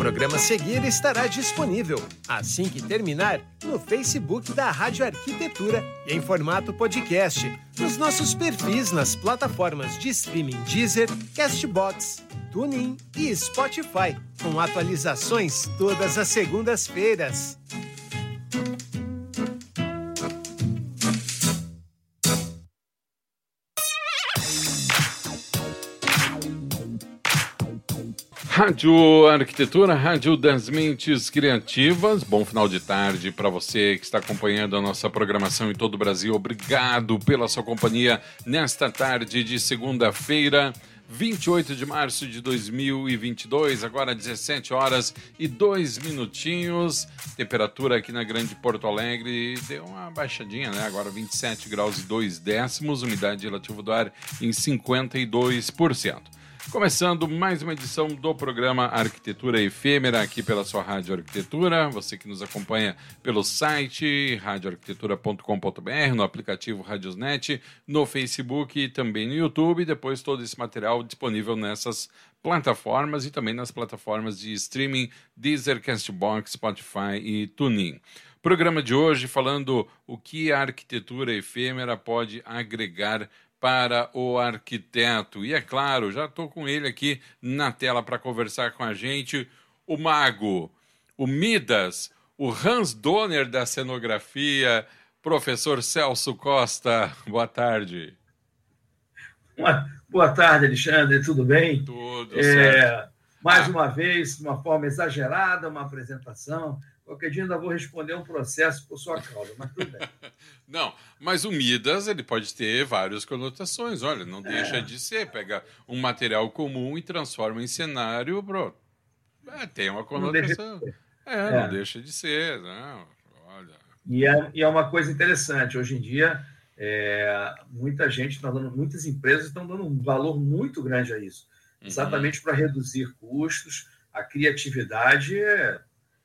programa seguir estará disponível, assim que terminar, no Facebook da Rádio Arquitetura e em formato podcast, nos nossos perfis nas plataformas de streaming Deezer, Castbox, TuneIn e Spotify, com atualizações todas as segundas-feiras. Rádio Arquitetura, Rádio das Mentes Criativas. Bom final de tarde para você que está acompanhando a nossa programação em todo o Brasil. Obrigado pela sua companhia nesta tarde de segunda-feira. 28 de março de 2022, agora 17 horas e 2 minutinhos. Temperatura aqui na Grande Porto Alegre deu uma baixadinha, né? Agora 27 graus e 2 décimos, umidade relativa do ar em 52%. Começando mais uma edição do programa Arquitetura Efêmera aqui pela sua Rádio Arquitetura. Você que nos acompanha pelo site radioarquitetura.com.br, no aplicativo Radiosnet, no Facebook e também no YouTube. Depois todo esse material disponível nessas plataformas e também nas plataformas de streaming Deezer, Castbox, Spotify e TuneIn. Programa de hoje falando o que a arquitetura efêmera pode agregar para o arquiteto. E é claro, já estou com ele aqui na tela para conversar com a gente, o mago, o Midas, o Hans Donner da cenografia, professor Celso Costa. Boa tarde. Boa tarde, Alexandre, tudo bem? Tudo é. Mais ah. uma vez, de uma forma exagerada, uma apresentação Qualquer dia ainda vou responder um processo por sua causa, mas tudo bem. não, mas o Midas ele pode ter várias conotações. Olha, não deixa é. de ser. Pega um material comum e transforma em cenário. Bro. É, tem uma conotação. Não é, é, não deixa de ser. Não, olha. E é, e é uma coisa interessante. Hoje em dia, é, muita gente está dando, muitas empresas estão dando um valor muito grande a isso. Uhum. Exatamente para reduzir custos. A criatividade é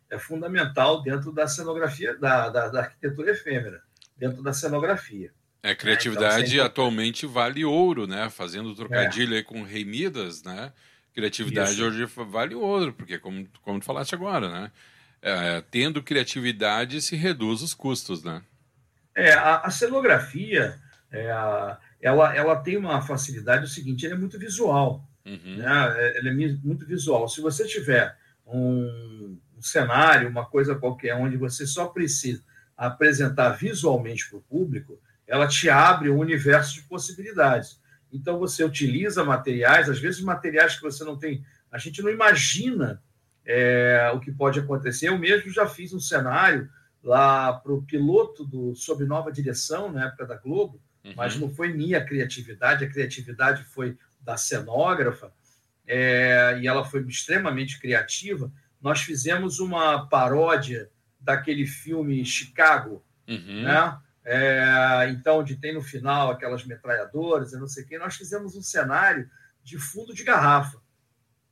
é fundamental dentro da cenografia, da, da, da arquitetura efêmera, dentro da cenografia. É, criatividade então, sempre... atualmente vale ouro, né? Fazendo trocadilho é. aí com Rei Midas, né? Criatividade Isso. hoje vale ouro, porque como, como tu falaste agora, né? É, tendo criatividade se reduz os custos, né? É, a, a cenografia, é, a, ela, ela tem uma facilidade, o seguinte, ela é muito visual, uhum. né? É, ela é muito visual. Se você tiver um, cenário, uma coisa qualquer, onde você só precisa apresentar visualmente para o público, ela te abre um universo de possibilidades. Então, você utiliza materiais, às vezes materiais que você não tem, a gente não imagina é, o que pode acontecer. Eu mesmo já fiz um cenário lá para o piloto do Sob Nova Direção, na época da Globo, uhum. mas não foi minha criatividade, a criatividade foi da cenógrafa, é, e ela foi extremamente criativa nós fizemos uma paródia daquele filme Chicago, uhum. né? É, então, onde tem no final aquelas metralhadoras e não sei o quê, nós fizemos um cenário de fundo de garrafa.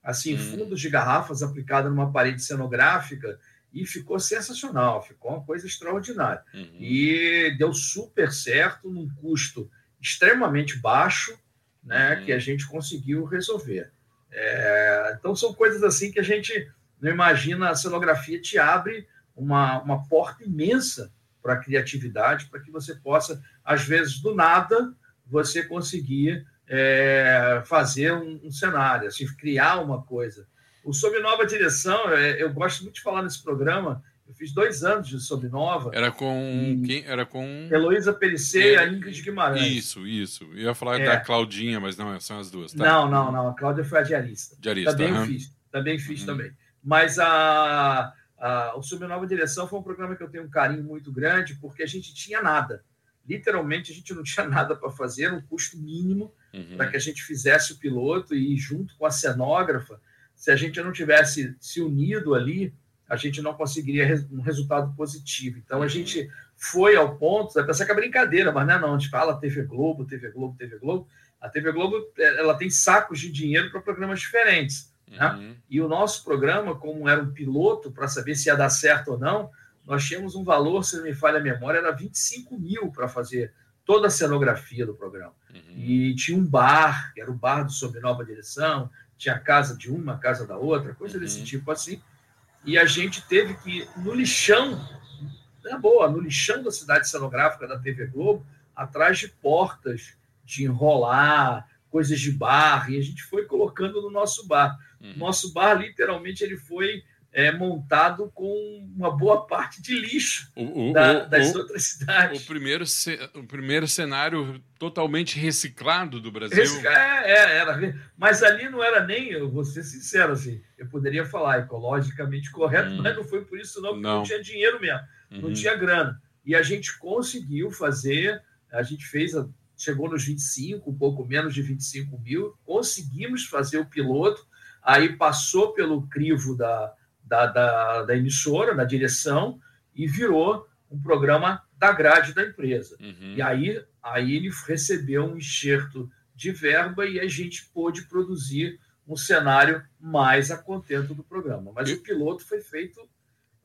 Assim, uhum. fundos de garrafas aplicada numa parede cenográfica e ficou sensacional, ficou uma coisa extraordinária. Uhum. E deu super certo, num custo extremamente baixo, né, uhum. que a gente conseguiu resolver. É, então, são coisas assim que a gente não imagina, a cenografia te abre uma, uma porta imensa para a criatividade, para que você possa, às vezes, do nada, você conseguir é, fazer um, um, cenário, assim, criar uma coisa. O Sob Nova Direção, é, eu gosto muito de falar nesse programa, eu fiz dois anos de Sob Nova. Era com quem? Era com Heloísa Perissé e a Ingrid Guimarães. Isso, isso. Eu ia falar é. da Claudinha, mas não, são as duas. Tá? Não, não, não. A Cláudia foi a diarista. Diarista. Também uhum. fiz. Também fiz uhum. também. Mas a, a, o Sob Nova Direção foi um programa que eu tenho um carinho muito grande, porque a gente tinha nada. Literalmente, a gente não tinha nada para fazer, um custo mínimo uhum. para que a gente fizesse o piloto e, junto com a cenógrafa, se a gente não tivesse se unido ali, a gente não conseguiria um resultado positivo. Então, a uhum. gente foi ao ponto, vai pensar que é brincadeira, mas não é não, a gente fala TV Globo, TV Globo, TV Globo. A TV Globo ela tem sacos de dinheiro para programas diferentes. Né? Uhum. E o nosso programa, como era um piloto para saber se ia dar certo ou não, nós tínhamos um valor, se não me falha a memória, era 25 mil para fazer toda a cenografia do programa. Uhum. E tinha um bar, que era o bar do Sob Nova Direção, tinha a casa de uma, a casa da outra, coisa uhum. desse tipo assim. e a gente teve que, no lixão, é boa, no lixão da cidade cenográfica da TV Globo, atrás de portas, de enrolar, coisas de bar, e a gente foi colocando no nosso bar. Uhum. Nosso bar, literalmente, ele foi é, montado com uma boa parte de lixo o, o, da, das o, outras cidades. O primeiro, o primeiro cenário totalmente reciclado do Brasil. é, é, era. Mas ali não era nem, eu vou ser sincero, assim, eu poderia falar ecologicamente correto, hum. mas não foi por isso, não, porque não, não tinha dinheiro mesmo, uhum. não tinha grana. E a gente conseguiu fazer, a gente fez, chegou nos 25, um pouco menos de 25 mil, conseguimos fazer o piloto, aí passou pelo crivo da da, da, da emissora, da direção, e virou um programa da grade da empresa. Uhum. E aí, aí ele recebeu um enxerto de verba e a gente pôde produzir um cenário mais a contento do programa. Mas o piloto foi feito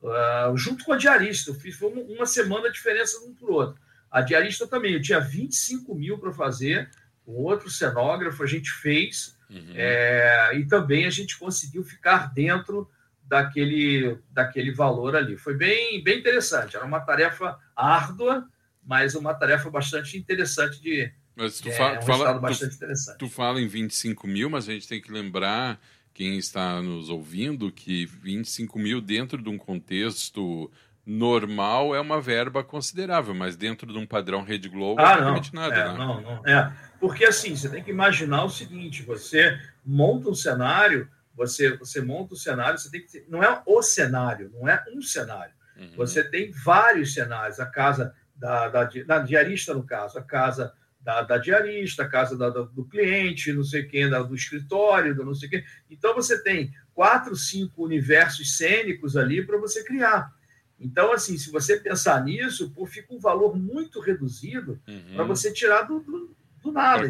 uh, junto com a diarista. Eu fiz foi uma semana a diferença um para o outro. A diarista também, eu tinha 25 mil para fazer, com outro cenógrafo, a gente fez, uhum. é, e também a gente conseguiu ficar dentro daquele, daquele valor ali. Foi bem, bem interessante. Era uma tarefa árdua, mas uma tarefa bastante interessante de. Mas tu, é, um fala, bastante tu, interessante. tu fala em 25 mil, mas a gente tem que lembrar, quem está nos ouvindo, que 25 mil dentro de um contexto normal é uma verba considerável, mas dentro de um padrão Rede Globo ah, não nada. É, né? Não, não. É. Porque assim, você tem que imaginar o seguinte: você monta um cenário você, você monta o cenário, você tem que. Não é o cenário, não é um cenário. Uhum. Você tem vários cenários. A casa da, da, da, diarista, no caso, a casa da, da diarista, a casa da, do cliente, não sei quem, do escritório, do não sei quem. Então você tem quatro, cinco universos cênicos ali para você criar. Então, assim, se você pensar nisso, pô, fica um valor muito reduzido uhum. para você tirar do, do, do nada.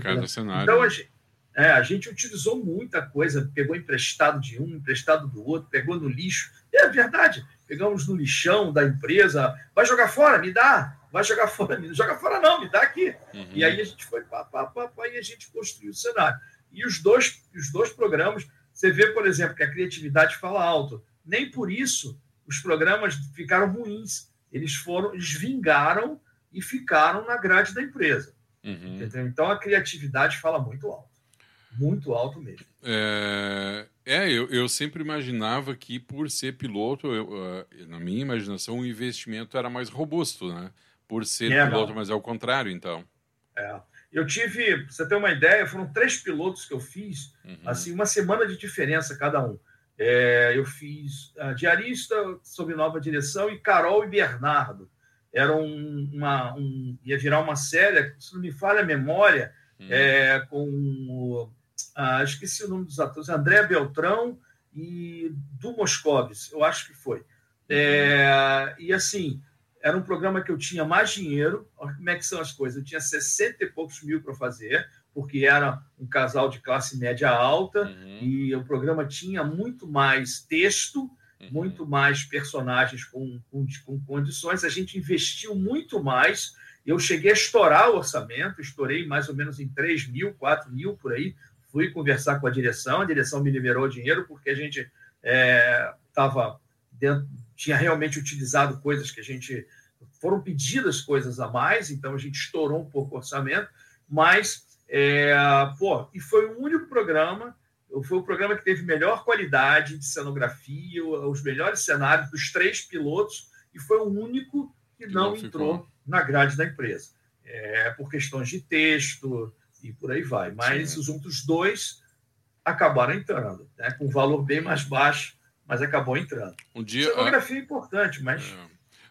Então, a gente, é, a gente utilizou muita coisa, pegou emprestado de um, emprestado do outro, pegou no lixo. É verdade, pegamos no lixão da empresa. Vai jogar fora? Me dá. Vai jogar fora? Me joga fora não, me dá aqui. Uhum. E aí a gente foi pá, pá, pá, pá, e a gente construiu o cenário. E os dois, os dois programas, você vê, por exemplo, que a criatividade fala alto. Nem por isso os programas ficaram ruins. Eles foram, eles vingaram e ficaram na grade da empresa. Uhum. Então a criatividade fala muito alto muito alto mesmo. É, é eu, eu sempre imaginava que por ser piloto, eu, uh, na minha imaginação, o investimento era mais robusto, né? Por ser é, piloto, não. mas é o contrário, então. É. Eu tive, pra você ter uma ideia, foram três pilotos que eu fiz, uhum. assim, uma semana de diferença cada um. É, eu fiz a Diarista sob nova direção e Carol e Bernardo. Era um, uma, um, ia virar uma série, se não me falha a memória, uhum. é, com ah, esqueci o nome dos atores, André Beltrão e do Moscovis, eu acho que foi. É, e assim, era um programa que eu tinha mais dinheiro. Olha como é que são as coisas. Eu tinha 60 e poucos mil para fazer, porque era um casal de classe média alta, uhum. e o programa tinha muito mais texto, uhum. muito mais personagens com, com, com, condições. A gente investiu muito mais. Eu cheguei a estourar o orçamento, estourei mais ou menos em 3 mil, 4 mil por aí, fui conversar com a direção, a direção me liberou o dinheiro porque a gente estava é, tinha realmente utilizado coisas que a gente foram pedidas coisas a mais, então a gente estourou um pouco o orçamento, mas é, pô, e foi o único programa, foi o programa que teve melhor qualidade de cenografia, os melhores cenários dos três pilotos, e foi o único que não, não entrou na grade da empresa. É, por questões de texto, e por aí vai. Mas Sim. os outros dois acabaram entrando, né? com um valor bem mais baixo, mas acabou entrando. Um dia, Cenografia é importante, mas é.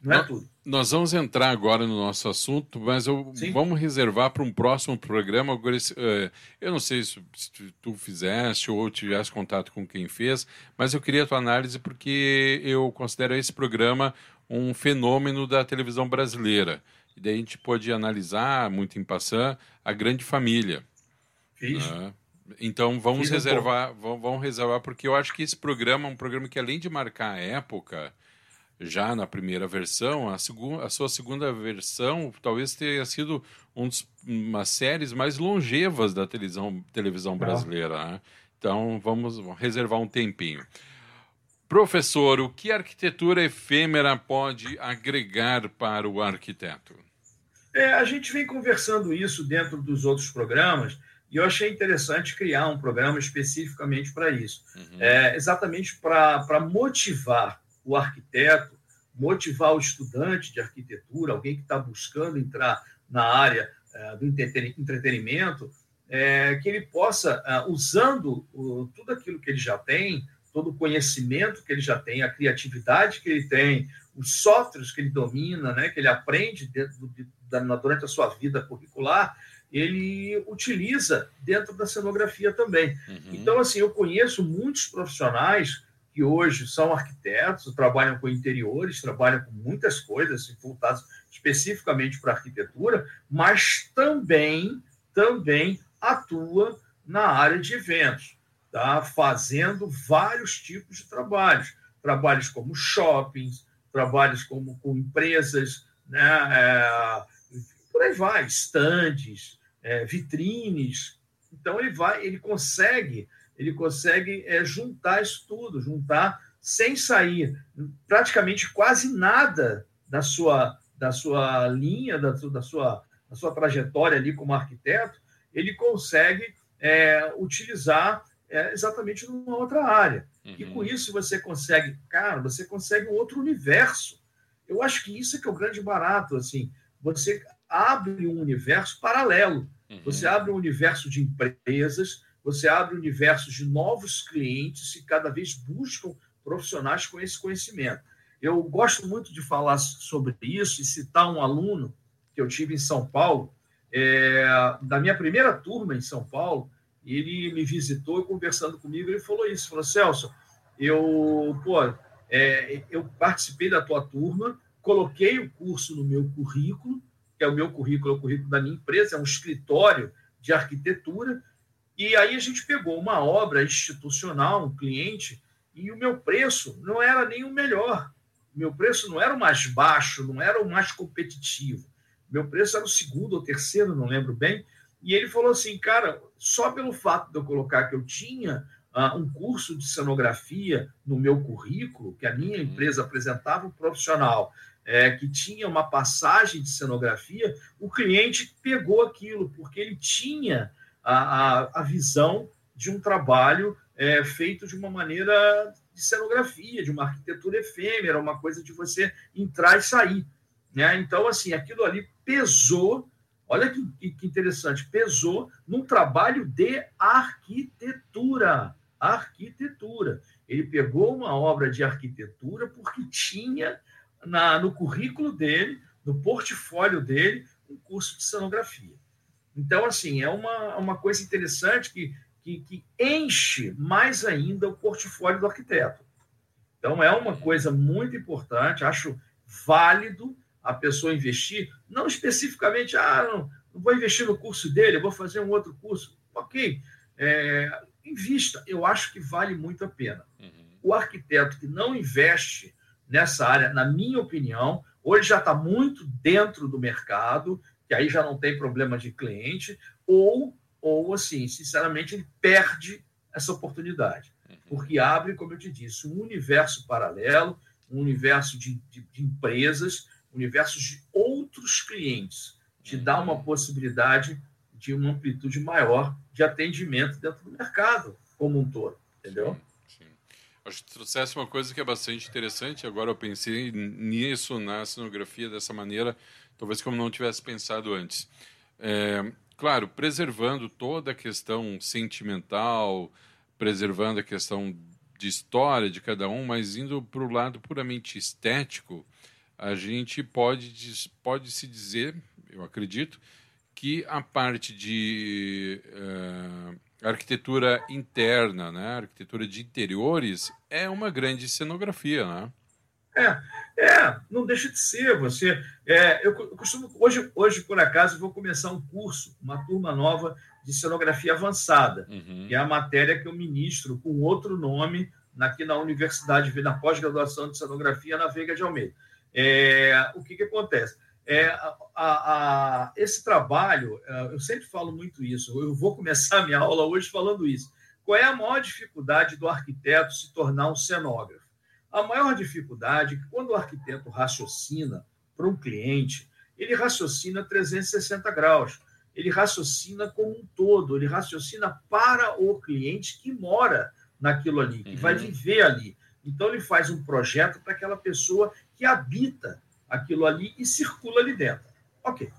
Não é tudo. Nós vamos entrar agora no nosso assunto, mas eu, vamos reservar para um próximo programa. Eh, eu não sei se tu fizeste ou tivesse contato com quem fez, mas eu queria a tua análise porque eu considero esse programa um fenômeno da televisão brasileira. E daí a gente pode analisar, muito em passando, a grande família. Isso. Né? Então vamos Fiz reservar, um vamos reservar, porque eu acho que esse programa é um programa que, além de marcar a época, já na primeira versão, a, a sua segunda versão talvez tenha sido um dos, uma séries mais longevas da televisão, televisão brasileira. Né? Então vamos reservar um tempinho. Professor, o que a arquitetura efêmera pode agregar para o arquiteto? É, a gente vem conversando isso dentro dos outros programas e eu achei interessante criar um programa especificamente para isso. Uhum. É, exatamente para motivar o arquiteto, motivar o estudante de arquitetura, alguém que está buscando entrar na área é, do entretenimento, é, que ele possa, é, usando tudo aquilo que ele já tem, todo o conhecimento que ele já tem, a criatividade que ele tem, os softwares que ele domina, né, que ele aprende dentro de, durante a sua vida curricular, ele utiliza dentro da cenografia também. Uhum. Então, assim, eu conheço muitos profissionais que hoje são arquitetos, trabalham com interiores, trabalham com muitas coisas voltadas especificamente para arquitetura, mas também, também atua na área de eventos, tá? fazendo vários tipos de trabalhos. Trabalhos como shoppings, trabalhos como com empresas, né? É, por aí vai, estandes, é, vitrines. Então ele vai, ele consegue, ele consegue é, juntar isso tudo, juntar sem sair praticamente quase nada da sua da sua linha, da, da sua da sua trajetória ali como arquiteto, ele consegue é, utilizar é, exatamente numa outra área. Uhum. E com isso você consegue, cara, você consegue um outro universo. Eu acho que isso é que é o grande barato, assim. Você abre um universo paralelo. Uhum. Você abre um universo de empresas, você abre um universo de novos clientes que cada vez buscam profissionais com esse conhecimento. Eu gosto muito de falar sobre isso e citar um aluno que eu tive em São Paulo, é, da minha primeira turma em São Paulo, ele me visitou conversando comigo, ele falou isso, falou, Celso, eu, pô, é, eu participei da tua turma, coloquei o curso no meu currículo, que é o meu currículo, é o currículo da minha empresa, é um escritório de arquitetura, e aí a gente pegou uma obra institucional, um cliente, e o meu preço não era nem o melhor. O meu preço não era o mais baixo, não era o mais competitivo. Meu preço era o segundo ou terceiro, não lembro bem. E ele falou assim, cara, só pelo fato de eu colocar que eu tinha uh, um curso de cenografia no meu currículo, que a minha uhum. empresa apresentava um profissional é, que tinha uma passagem de cenografia, o cliente pegou aquilo, porque ele tinha a, a, a visão de um trabalho é, feito de uma maneira de cenografia, de uma arquitetura efêmera, uma coisa de você entrar e sair. Né? Então, assim, aquilo ali pesou, olha que, que interessante, pesou num trabalho de arquitetura. Arquitetura. Ele pegou uma obra de arquitetura porque tinha na, no currículo dele, no portfólio dele, um curso de cenografia. Então, assim, é uma, uma coisa interessante que, que, que enche mais ainda o portfólio do arquiteto. Então, é uma coisa muito importante, acho válido a pessoa investir, não especificamente, ah, não, não vou investir no curso dele, vou fazer um outro curso. Ok, é, invista, eu acho que vale muito a pena. Uhum. O arquiteto que não investe nessa área, na minha opinião, hoje já está muito dentro do mercado, que aí já não tem problema de cliente, ou, ou assim, sinceramente, ele perde essa oportunidade. Uhum. Porque abre, como eu te disse, um universo paralelo, um universo de, de, de empresas universos de outros clientes, te dá uma possibilidade de uma amplitude maior de atendimento dentro do mercado como um todo, entendeu? Sim, sim. Acho que trouxesse uma coisa que é bastante interessante, agora eu pensei nisso na cenografia dessa maneira, talvez como não tivesse pensado antes. É, claro, preservando toda a questão sentimental, preservando a questão de história de cada um, mas indo para o lado puramente estético, a gente pode, pode se dizer, eu acredito, que a parte de uh, arquitetura interna, né, arquitetura de interiores, é uma grande cenografia, né? É, é, não deixa de ser. Você, é, eu, eu costumo hoje, hoje por acaso, vou começar um curso, uma turma nova de cenografia avançada, uhum. que é a matéria que eu ministro com outro nome aqui na universidade, na pós-graduação de cenografia na Veiga de Almeida. É, o que, que acontece? É, a, a, esse trabalho, é, eu sempre falo muito isso, eu vou começar a minha aula hoje falando isso. Qual é a maior dificuldade do arquiteto se tornar um cenógrafo? A maior dificuldade é que quando o arquiteto raciocina para um cliente, ele raciocina 360 graus, ele raciocina como um todo, ele raciocina para o cliente que mora naquilo ali, que uhum. vai viver ali. Então, ele faz um projeto para aquela pessoa que habita aquilo ali e circula ali dentro. Ok.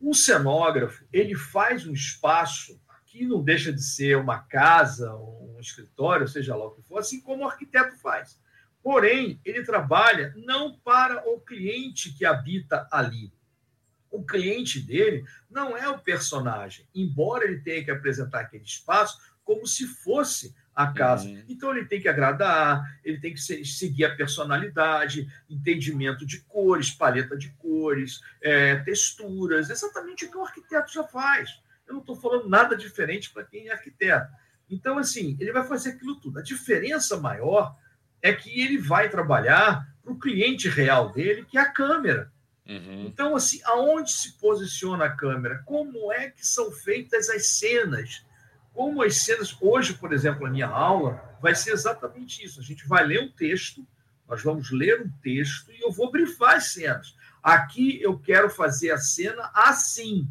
Um cenógrafo, ele faz um espaço que não deixa de ser uma casa, um escritório, seja lá o que for, assim como o arquiteto faz. Porém, ele trabalha não para o cliente que habita ali. O cliente dele não é o personagem, embora ele tenha que apresentar aquele espaço como se fosse a casa. Uhum. Então ele tem que agradar, ele tem que seguir a personalidade, entendimento de cores, paleta de cores, é, texturas, exatamente o que o arquiteto já faz. Eu não estou falando nada diferente para quem é arquiteto. Então, assim, ele vai fazer aquilo tudo. A diferença maior é que ele vai trabalhar para o cliente real dele, que é a câmera. Uhum. Então, assim, aonde se posiciona a câmera? Como é que são feitas as cenas? Como as cenas, hoje, por exemplo, a minha aula vai ser exatamente isso. A gente vai ler um texto, nós vamos ler um texto e eu vou brifar as cenas. Aqui eu quero fazer a cena assim.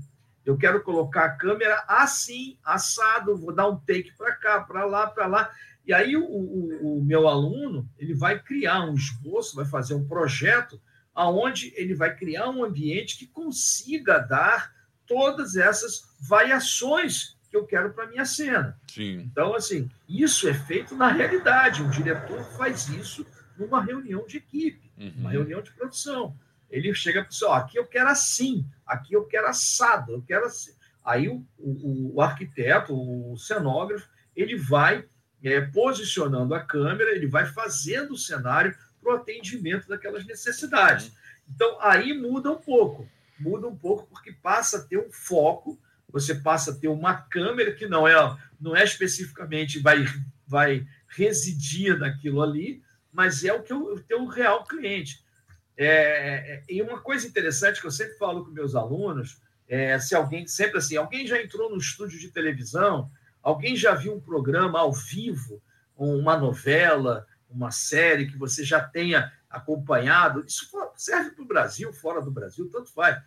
Eu quero colocar a câmera assim, assado, vou dar um take para cá, para lá, para lá. E aí o, o, o, meu aluno ele vai criar um esboço, vai fazer um projeto aonde ele vai criar um ambiente que consiga dar todas essas variações que eu quero para minha cena. Sim. Então, assim, isso é feito na realidade. O diretor faz isso numa reunião de equipe, uhum. uma reunião de produção. Ele chega para você, ó, aqui eu quero assim, aqui eu quero assado, eu quero assim. Aí o, o, o arquiteto, o cenógrafo, ele vai é, posicionando a câmera, ele vai fazendo o cenário para o atendimento daquelas necessidades. Então, aí muda um pouco. Muda um pouco porque passa a ter um foco você passa a ter uma câmera que não é, não é especificamente vai, vai residir naquilo ali, mas é o que eu, tenho um real cliente. É, é, e uma coisa interessante que eu sempre falo com meus alunos é se alguém, sempre assim, alguém já entrou no estúdio de televisão, alguém já viu um programa ao vivo, uma novela, uma série que você já tenha acompanhado, isso serve para o Brasil, fora do Brasil, tanto faz.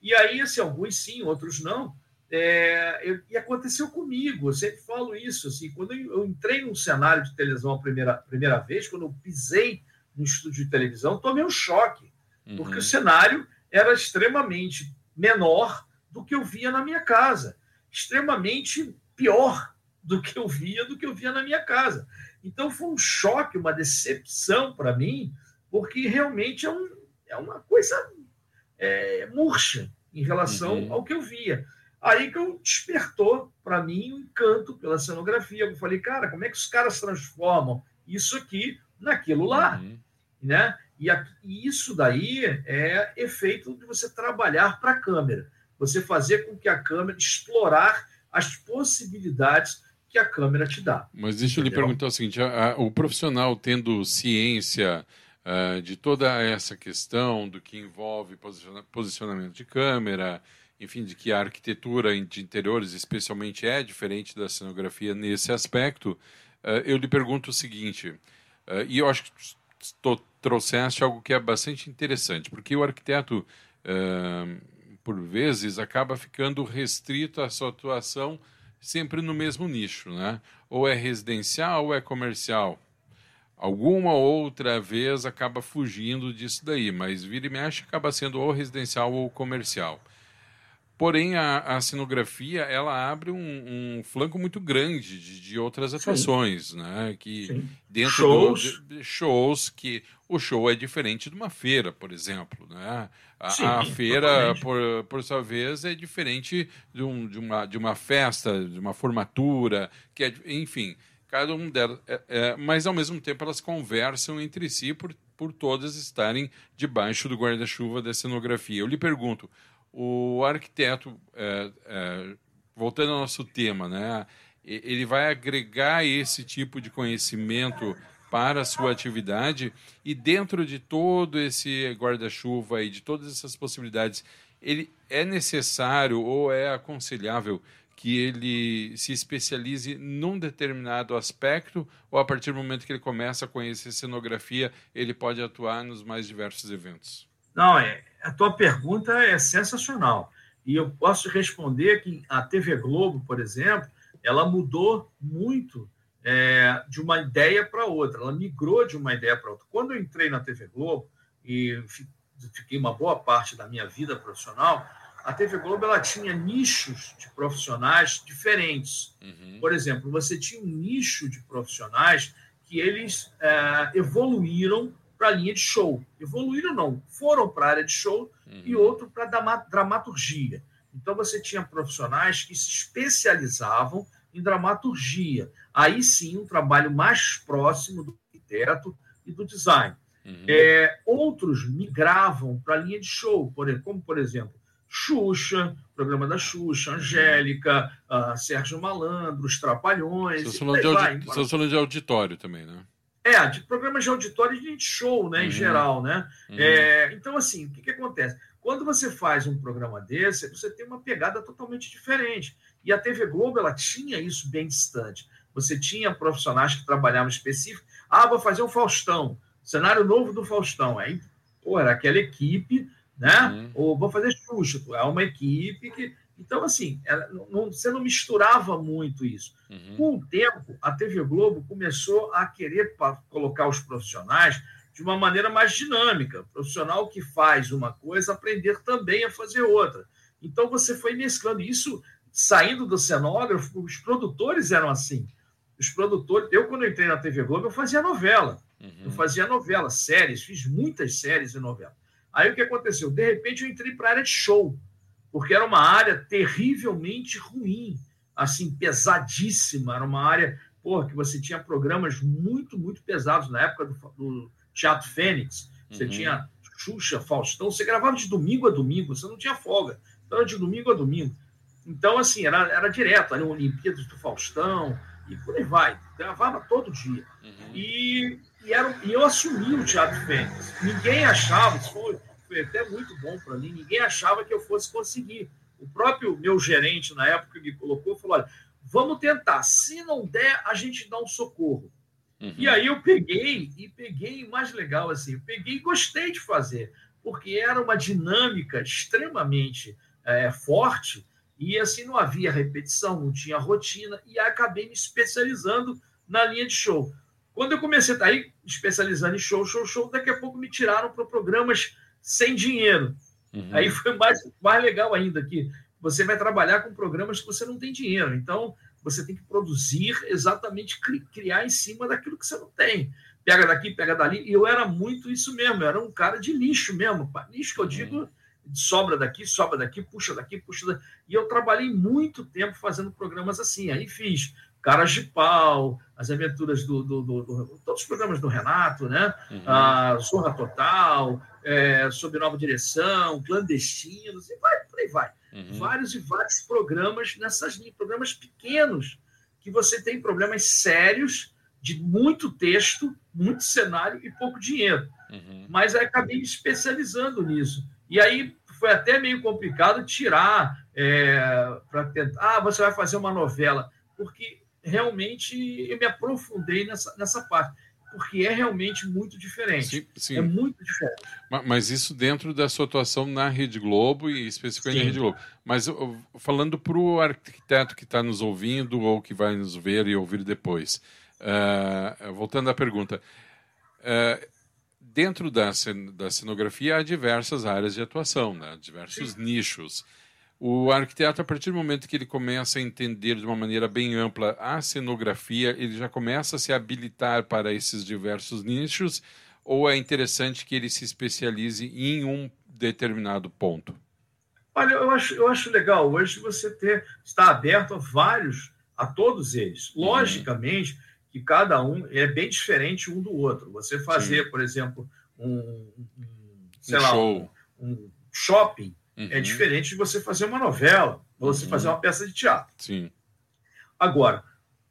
E aí, assim, alguns sim, outros não. É, eu, e aconteceu comigo, eu sempre falo isso. Assim, quando eu, entrei num cenário de televisão a primeira, primeira vez, quando eu pisei no estúdio de televisão, tomei um choque, uhum. porque o cenário era extremamente menor do que eu via na minha casa, extremamente pior do que eu via do que eu via na minha casa. Então foi um choque, uma decepção para mim, porque realmente é, um, é uma coisa é, murcha em relação uhum. ao que eu via. Aí que eu despertou para mim o um encanto pela cenografia. Eu falei, cara, como é que os caras transformam isso aqui naquilo lá? Uhum. Né? E, e isso daí é efeito de você trabalhar para a câmera. Você fazer com que a câmera explorar as possibilidades que a câmera te dá. Mas deixa eu lhe perguntar o seguinte: a, a, o profissional tendo ciência uh, de toda essa questão do que envolve posicionamento de câmera, enfim, de que a arquitetura de interiores, especialmente, é diferente da cenografia nesse aspecto, uh, eu lhe pergunto o seguinte, uh, e eu acho que tu trouxeste algo que é bastante interessante, porque o arquiteto, uh, por vezes, acaba ficando restrito à sua atuação sempre no mesmo nicho, né? Ou é residencial ou é comercial. Alguma outra vez acaba fugindo disso daí, mas vira e mexe acaba sendo ou residencial ou comercial. Porém, a, a cenografia ela abre um, um flanco muito grande de, de outras atuações, Sim. né? Que Sim. dentro shows. Do, de, shows que o show é diferente de uma feira, por exemplo, né? A, Sim, a feira, por, por sua vez, é diferente de, um, de, uma, de uma festa, de uma formatura, que é, enfim, cada um delas. É, é, mas ao mesmo tempo elas conversam entre si por, por todas estarem debaixo do guarda-chuva da cenografia. Eu lhe pergunto o arquiteto, é, é, voltando ao nosso tema, né, ele vai agregar esse tipo de conhecimento para a sua atividade e dentro de todo esse guarda-chuva e de todas essas possibilidades, ele é necessário ou é aconselhável que ele se especialize num determinado aspecto ou a partir do momento que ele começa a conhecer cenografia, ele pode atuar nos mais diversos eventos? Não, é, a tua pergunta é sensacional. E eu posso responder que a TV Globo, por exemplo, ela mudou muito é, de uma ideia para outra, ela migrou de uma ideia para outra. Quando eu entrei na TV Globo e fiquei uma boa parte da minha vida profissional, a TV Globo ela tinha nichos de profissionais diferentes. Uhum. Por exemplo, você tinha um nicho de profissionais que eles é, evoluíram para a linha de show. Evoluíram não, foram para a área de show uhum. e outro para dramaturgia. Então você tinha profissionais que se especializavam em dramaturgia. Aí sim, um trabalho mais próximo do arquiteto e do design. Uhum. É, outros migravam para a linha de show, como por exemplo Xuxa, programa da Xuxa, Angélica, uh, Sérgio Malandro, Os Trapalhões. Você falando, de, vai, falando de auditório também, né? É, de programas de auditório e de show, né, uhum. em geral, né? Uhum. É, então, assim, o que, que acontece? Quando você faz um programa desse, você tem uma pegada totalmente diferente. E a TV Globo, ela tinha isso bem distante. Você tinha profissionais que trabalhavam específico. Ah, vou fazer um Faustão, cenário novo do Faustão. Aí, pô, era aquela equipe né? Uhum. Ou vou fazer Xuxa, é uma equipe que. Então, assim, ela, não, você não misturava muito isso. Uhum. Com o tempo, a TV Globo começou a querer colocar os profissionais de uma maneira mais dinâmica. O profissional que faz uma coisa, aprender também a fazer outra. Então, você foi mesclando isso, saindo do cenógrafo, os produtores eram assim. Os produtores, eu, quando entrei na TV Globo, eu fazia novela. Uhum. Eu fazia novela, séries, fiz muitas séries e novelas. Aí o que aconteceu? De repente eu entrei para a área de show, porque era uma área terrivelmente ruim, assim, pesadíssima. Era uma área, porra, que você tinha programas muito, muito pesados na época do, do Teatro Fênix. Você uhum. tinha Xuxa, Faustão, você gravava de domingo a domingo, você não tinha folga. Então era de domingo a domingo. Então, assim, era, era direto, ali, Olimpíadas do Faustão, e por aí vai. Gravava todo dia. Uhum. E e, era, e eu assumi o Teatro Fênix. Ninguém achava, isso foi, foi até muito bom para mim, ninguém achava que eu fosse conseguir. O próprio meu gerente, na época, me colocou falou: olha, vamos tentar. Se não der, a gente dá um socorro. Uhum. E aí eu peguei, e peguei, mais legal assim, eu peguei e gostei de fazer, porque era uma dinâmica extremamente é, forte, e assim não havia repetição, não tinha rotina, e acabei me especializando na linha de show. Quando eu comecei a estar aí especializando em show, show, show, daqui a pouco me tiraram para programas sem dinheiro. Uhum. Aí foi mais, mais legal ainda que você vai trabalhar com programas que você não tem dinheiro. Então, você tem que produzir exatamente, criar em cima daquilo que você não tem. Pega daqui, pega dali. E eu era muito isso mesmo, eu era um cara de lixo mesmo. Lixo que eu digo, uhum. sobra daqui, sobra daqui, puxa daqui, puxa daqui. E eu trabalhei muito tempo fazendo programas assim. Aí fiz Caras de Pau, as aventuras do, do, do, do todos os programas do Renato, né? Uhum. A Zorra Total, é, Sob Nova Direção, Clandestinos, e vai, por aí vai. Uhum. Vários e vários programas nessas linhas, programas pequenos, que você tem problemas sérios de muito texto, muito cenário e pouco dinheiro. Uhum. Mas aí acabei me especializando nisso. E aí foi até meio complicado tirar é, para tentar. Ah, você vai fazer uma novela. Porque realmente eu me aprofundei nessa, nessa parte, porque é realmente muito diferente. Sim, sim. É muito diferente. Mas isso dentro da sua atuação na Rede Globo e especificamente sim. na Rede Globo. Mas falando para o arquiteto que está nos ouvindo ou que vai nos ver e ouvir depois, uh, voltando à pergunta. Uh, dentro da, da cenografia há diversas áreas de atuação, né? diversos nichos. O arquiteto, a partir do momento que ele começa a entender de uma maneira bem ampla a cenografia, ele já começa a se habilitar para esses diversos nichos, ou é interessante que ele se especialize em um determinado ponto? Olha, eu acho, eu acho legal hoje você ter, estar aberto a vários, a todos eles. Uhum. Logicamente que cada um é bem diferente um do outro. Você fazer, Sim. por exemplo, um, um sei um lá, show. Um, um shopping uhum. É diferente de você fazer uma novela, você uhum. fazer uma peça de teatro. Sim. Agora,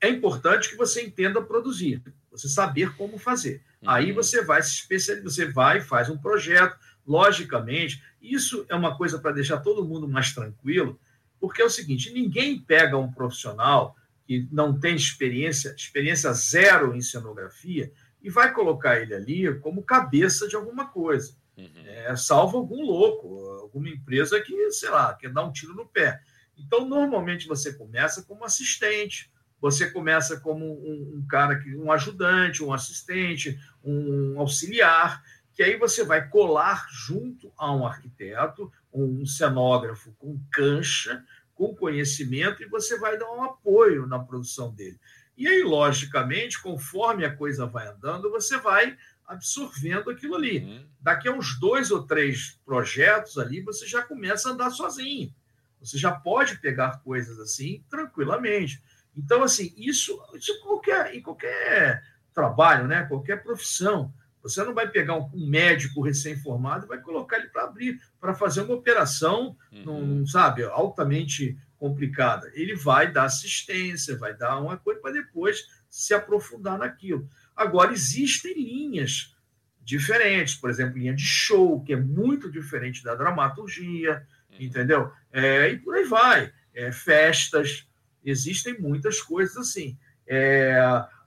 é importante que você entenda produzir, você saber como fazer. Uhum. Aí você vai se especializar, você vai faz um projeto, logicamente. Isso é uma coisa para deixar todo mundo mais tranquilo, Porque é o seguinte: ninguém pega um profissional que não tem experiência, experiência zero em cenografia, e vai colocar ele ali como cabeça de alguma coisa. Uhum. É, salvo algum louco, alguma empresa que, sei lá, quer dar um tiro no pé. Então, normalmente você começa como assistente, você começa como um, um cara que um ajudante, um assistente, um auxiliar, que aí você vai colar junto a um arquiteto, um cenógrafo com cancha, com conhecimento, e você vai dar um apoio na produção dele. E aí, logicamente, conforme a coisa vai andando, você vai absorvendo aquilo ali. Uhum. Daqui a uns dois ou três projetos ali, você já começa a andar sozinho. Você já pode pegar coisas assim tranquilamente. Então, assim, isso, isso em, qualquer, em qualquer trabalho, né? qualquer profissão. Você não vai pegar um, médico recém-formado e vai colocar ele para abrir, para fazer uma operação, uhum. num, sabe, altamente complicada. Ele vai dar assistência, vai dar uma coisa para depois se aprofundar naquilo. Agora, existem linhas diferentes, por exemplo, linha de show, que é muito diferente da dramaturgia, uhum. entendeu? É, e por aí vai. É, festas, existem muitas coisas assim. É,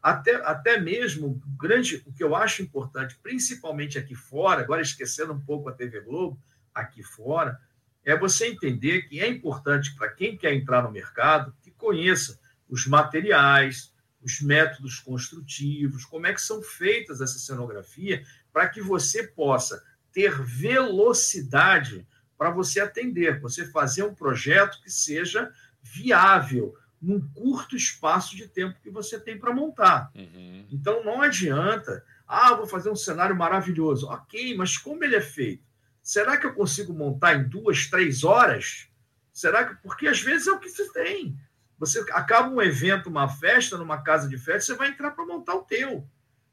até, até mesmo grande, o que eu acho importante, principalmente aqui fora, agora esquecendo um pouco a TV Globo, aqui fora, é você entender que é importante para quem quer entrar no mercado que conheça os materiais, os métodos construtivos, como é que são feitas essa cenografia, para que você possa ter velocidade para você atender, você fazer um projeto que seja viável num curto espaço de tempo que você tem para montar. Uhum. Então não adianta, ah, vou fazer um cenário maravilhoso. Ok, mas como ele é feito? Será que eu consigo montar em duas, três horas? Será que. Porque às vezes é o que você tem. Você acaba um evento, uma festa, numa casa de festa, você vai entrar para montar o teu.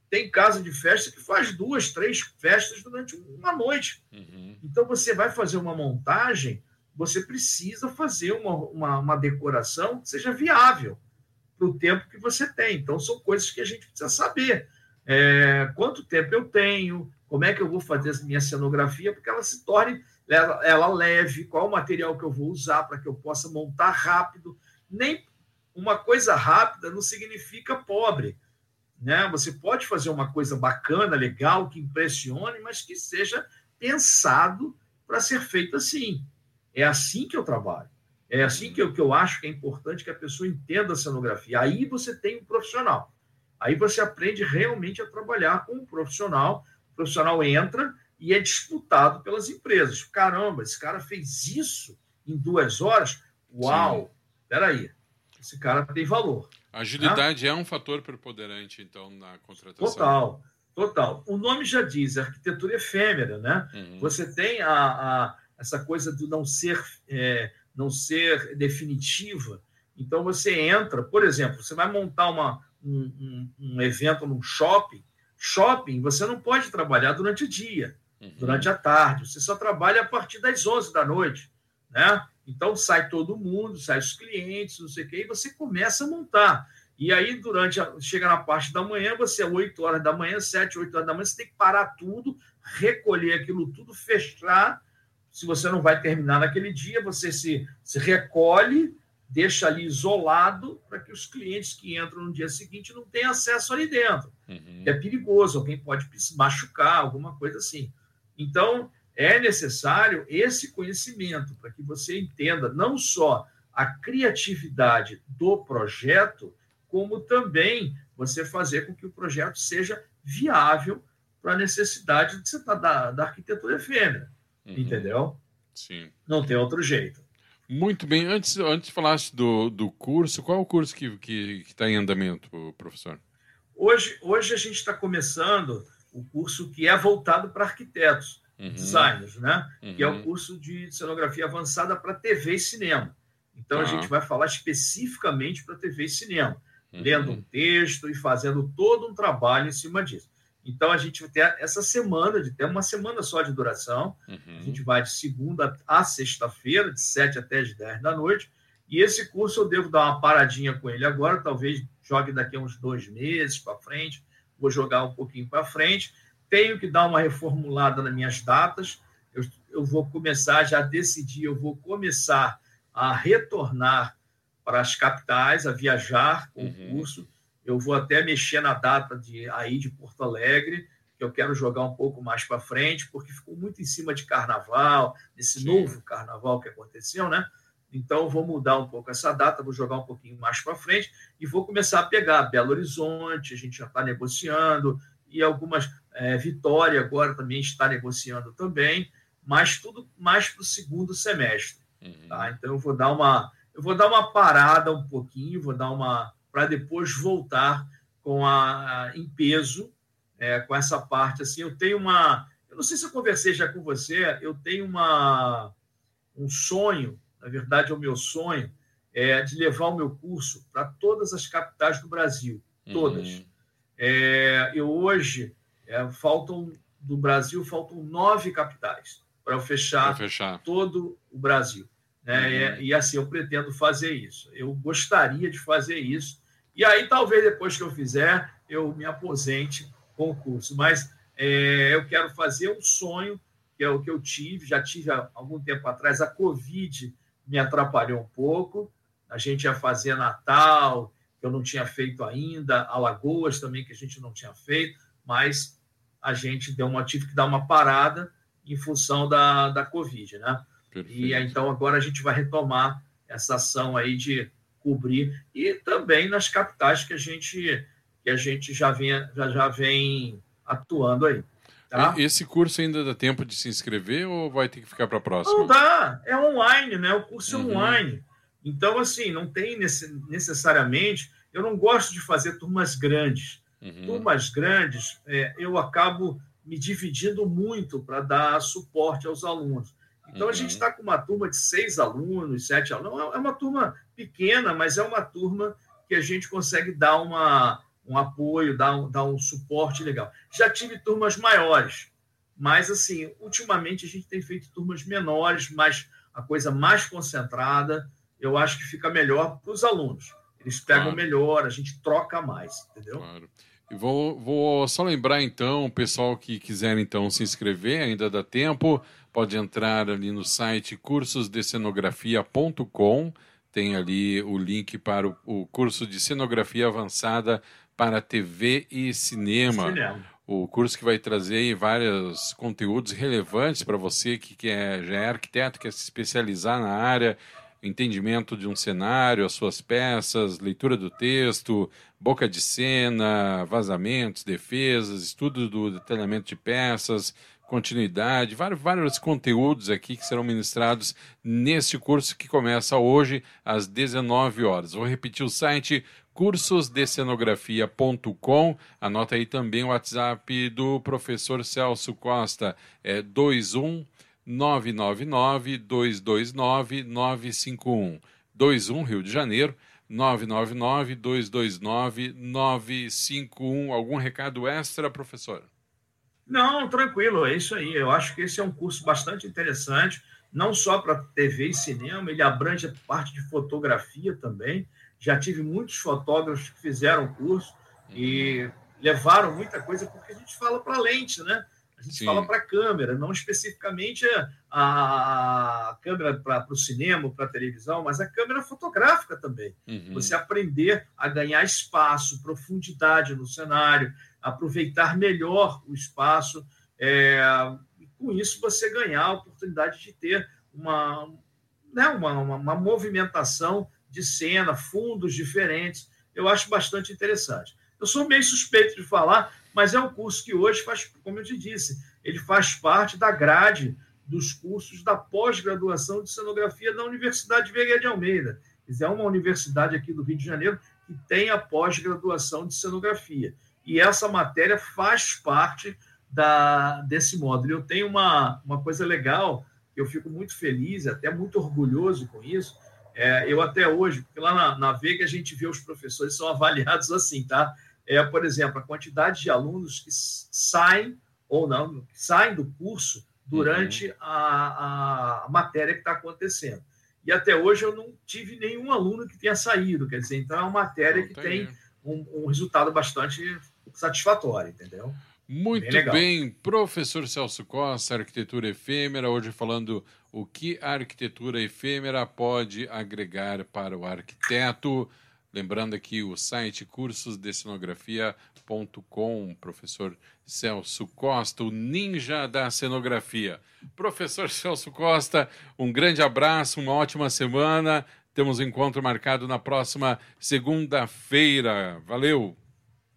Tem casa de festa que faz duas, três festas durante uma noite. Uhum. Então você vai fazer uma montagem, você precisa fazer uma, uma, uma decoração que seja viável para o tempo que você tem. Então são coisas que a gente precisa saber. É, quanto tempo eu tenho, como é que eu vou fazer a minha cenografia para que ela se torne ela, ela leve, qual o material que eu vou usar para que eu possa montar rápido. Nem uma coisa rápida não significa pobre. Né? Você pode fazer uma coisa bacana, legal, que impressione, mas que seja pensado para ser feito assim. É assim que eu trabalho. É assim que eu, que eu acho que é importante que a pessoa entenda a cenografia. Aí você tem um profissional. Aí você aprende realmente a trabalhar com um profissional o profissional entra e é disputado pelas empresas. Caramba, esse cara fez isso em duas horas? Uau! Peraí, esse cara tem valor. A agilidade né? é um fator preponderante, então, na contratação. Total, total. O nome já diz, arquitetura efêmera, né? Uhum. Você tem a, a, essa coisa do não ser, é, não ser definitiva. Então, você entra, por exemplo, você vai montar uma, um, um, um evento num shopping, Shopping, você não pode trabalhar durante o dia, uhum. durante a tarde. Você só trabalha a partir das 11 da noite, né? Então sai todo mundo, sai os clientes, não sei o quê, e você começa a montar. E aí, durante a, chega na parte da manhã, você é 8 horas da manhã, 7, 8 horas da manhã, você tem que parar tudo, recolher aquilo tudo, fechar. Se você não vai terminar naquele dia, você se, se recolhe, deixa ali isolado para que os clientes que entram no dia seguinte não tenham acesso ali dentro. Uhum. É perigoso, alguém pode se machucar, alguma coisa assim. Então, é necessário esse conhecimento para que você entenda não só a criatividade do projeto, como também você fazer com que o projeto seja viável para a necessidade da, da arquitetura efêmera. Uhum. Entendeu? Sim. Não tem outro jeito. Muito bem. Antes, antes falasse do, do curso, qual é o curso que está que, que tá em andamento, professor? Hoje, hoje a gente está começando o curso que é voltado para arquitetos, uhum. designers, né? Uhum. Que é o uhum. curso de cenografia avançada para TV e cinema. Então a gente vai falar especificamente para TV e cinema, uhum. lendo um texto e fazendo todo um trabalho em cima disso. Então a gente vai ter essa semana, de ter uma semana só de duração. Uhum. A gente vai de segunda a sexta-feira, de 7 até as 10 da noite. E esse curso eu devo dar uma paradinha com ele agora, talvez jogue daqui a uns dois meses para frente. Vou jogar um pouquinho para frente. Tenho que dar uma reformulada nas minhas datas. Eu, eu vou começar, já decidi, eu vou começar a retornar para as capitais, a viajar com uhum. o curso. Eu vou até mexer na data de aí de Porto Alegre, que eu quero jogar um pouco mais para frente, porque ficou muito em cima de carnaval, desse Sim. novo carnaval que aconteceu, né? Então, vou mudar um pouco essa data, vou jogar um pouquinho mais para frente e vou começar a pegar Belo Horizonte, a gente já está negociando, e algumas. É, Vitória agora também está negociando também, mas tudo mais para o segundo semestre. Uhum. Tá? Então, eu vou dar uma. Eu vou dar uma parada um pouquinho, vou dar uma. para depois voltar com a, a em peso, é, com essa parte. Assim, eu tenho uma. Eu não sei se eu conversei já com você, eu tenho uma, um sonho na verdade é o meu sonho, é de levar o meu curso para todas as capitais do Brasil, todas. Uhum. É, eu hoje, é, faltam, do Brasil, faltam nove capitais para fechar, fechar, todo o Brasil. Né? Uhum. E, é, e assim, eu pretendo fazer isso. Eu gostaria de fazer isso. E aí, talvez depois que eu fizer, eu me aposente com o curso. Mas é, eu quero fazer um sonho, que é o que eu tive, já tive há algum tempo atrás, a Covid me atrapalhou um pouco. A gente ia fazer Natal, que eu não tinha feito ainda, Alagoas também, que a gente não tinha feito, mas a gente deu uma, tive que dar uma parada em função da, da Covid, né? Perfeito. E então agora a gente vai retomar essa ação aí de cobrir e também nas capitais que a gente que a gente já vem já, já vem atuando aí. Tá? Esse curso ainda dá tempo de se inscrever ou vai ter que ficar para a próxima? Não dá, é online, né? O curso é uhum. online. Então, assim, não tem necessariamente. Eu não gosto de fazer turmas grandes. Uhum. Turmas grandes, é, eu acabo me dividindo muito para dar suporte aos alunos. Então, uhum. a gente está com uma turma de seis alunos, sete alunos. É uma turma pequena, mas é uma turma que a gente consegue dar uma, um apoio, dar um, dar um suporte legal. Já tive turmas maiores, mas assim, ultimamente a gente tem feito turmas menores, mas a coisa mais concentrada, eu acho que fica melhor para os alunos. Eles pegam claro. melhor, a gente troca mais, entendeu? Claro. E vou, vou só lembrar então, o pessoal que quiser então se inscrever, ainda dá tempo, pode entrar ali no site cursosdecenografia.com, tem ali o link para o, o curso de cenografia avançada para TV e cinema. cinema. O curso que vai trazer vários conteúdos relevantes para você que quer, já é arquiteto, quer se especializar na área, entendimento de um cenário, as suas peças, leitura do texto, boca de cena, vazamentos, defesas, estudo do detalhamento de peças, continuidade, vários, vários conteúdos aqui que serão ministrados neste curso que começa hoje às 19 horas. Vou repetir o site cursosdecenografia.com. Anota aí também o WhatsApp do professor Celso Costa, é 21 999 229 951. 21 Rio de Janeiro, 999 229 951. Algum recado extra, professor? Não, tranquilo, é isso aí. Eu acho que esse é um curso bastante interessante, não só para TV e cinema, ele abrange a parte de fotografia também. Já tive muitos fotógrafos que fizeram o curso e levaram muita coisa, porque a gente fala para lente, né? A gente Sim. fala para a câmera, não especificamente a, câmera para o cinema, para a televisão, mas a câmera fotográfica também. Uhum. Você aprender a ganhar espaço, profundidade no cenário, aproveitar melhor o espaço. É, e com isso, você ganhar a oportunidade de ter uma, né, uma, uma, uma movimentação de cena, fundos diferentes. Eu acho bastante interessante. Eu sou meio suspeito de falar, mas é um curso que hoje faz, como eu te disse, ele faz parte da grade dos cursos da pós-graduação de cenografia da Universidade Veiga de Almeida. É uma universidade aqui do Rio de Janeiro que tem a pós-graduação de cenografia. E essa matéria faz parte da, desse módulo. Eu tenho uma, uma coisa legal, eu fico muito feliz, até muito orgulhoso com isso, é, eu até hoje, porque lá na, na Veiga a gente vê os professores são avaliados assim, tá? É, por exemplo, a quantidade de alunos que saem ou não, que saem do curso durante uhum. a, a matéria que está acontecendo. E até hoje eu não tive nenhum aluno que tenha saído, quer dizer, então é uma matéria não que tem, tem um, um, resultado bastante satisfatório, entendeu? Muito bem, bem, professor Celso Costa, arquitetura efêmera, hoje falando o que a arquitetura efêmera pode agregar para o arquiteto. Lembrando aqui o site cursosdecenografia.com, professor Celso Costa, o ninja da cenografia. Professor Celso Costa, um grande abraço, uma ótima semana. Temos um encontro marcado na próxima segunda-feira. Valeu!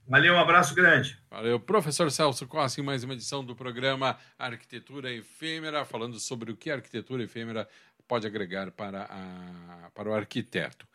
Valeu, um abraço grande. Valeu, professor Celso Costa, em mais uma edição do programa Arquitetura Efêmera, falando sobre o que a arquitetura efêmera pode agregar para, a, para o arquiteto.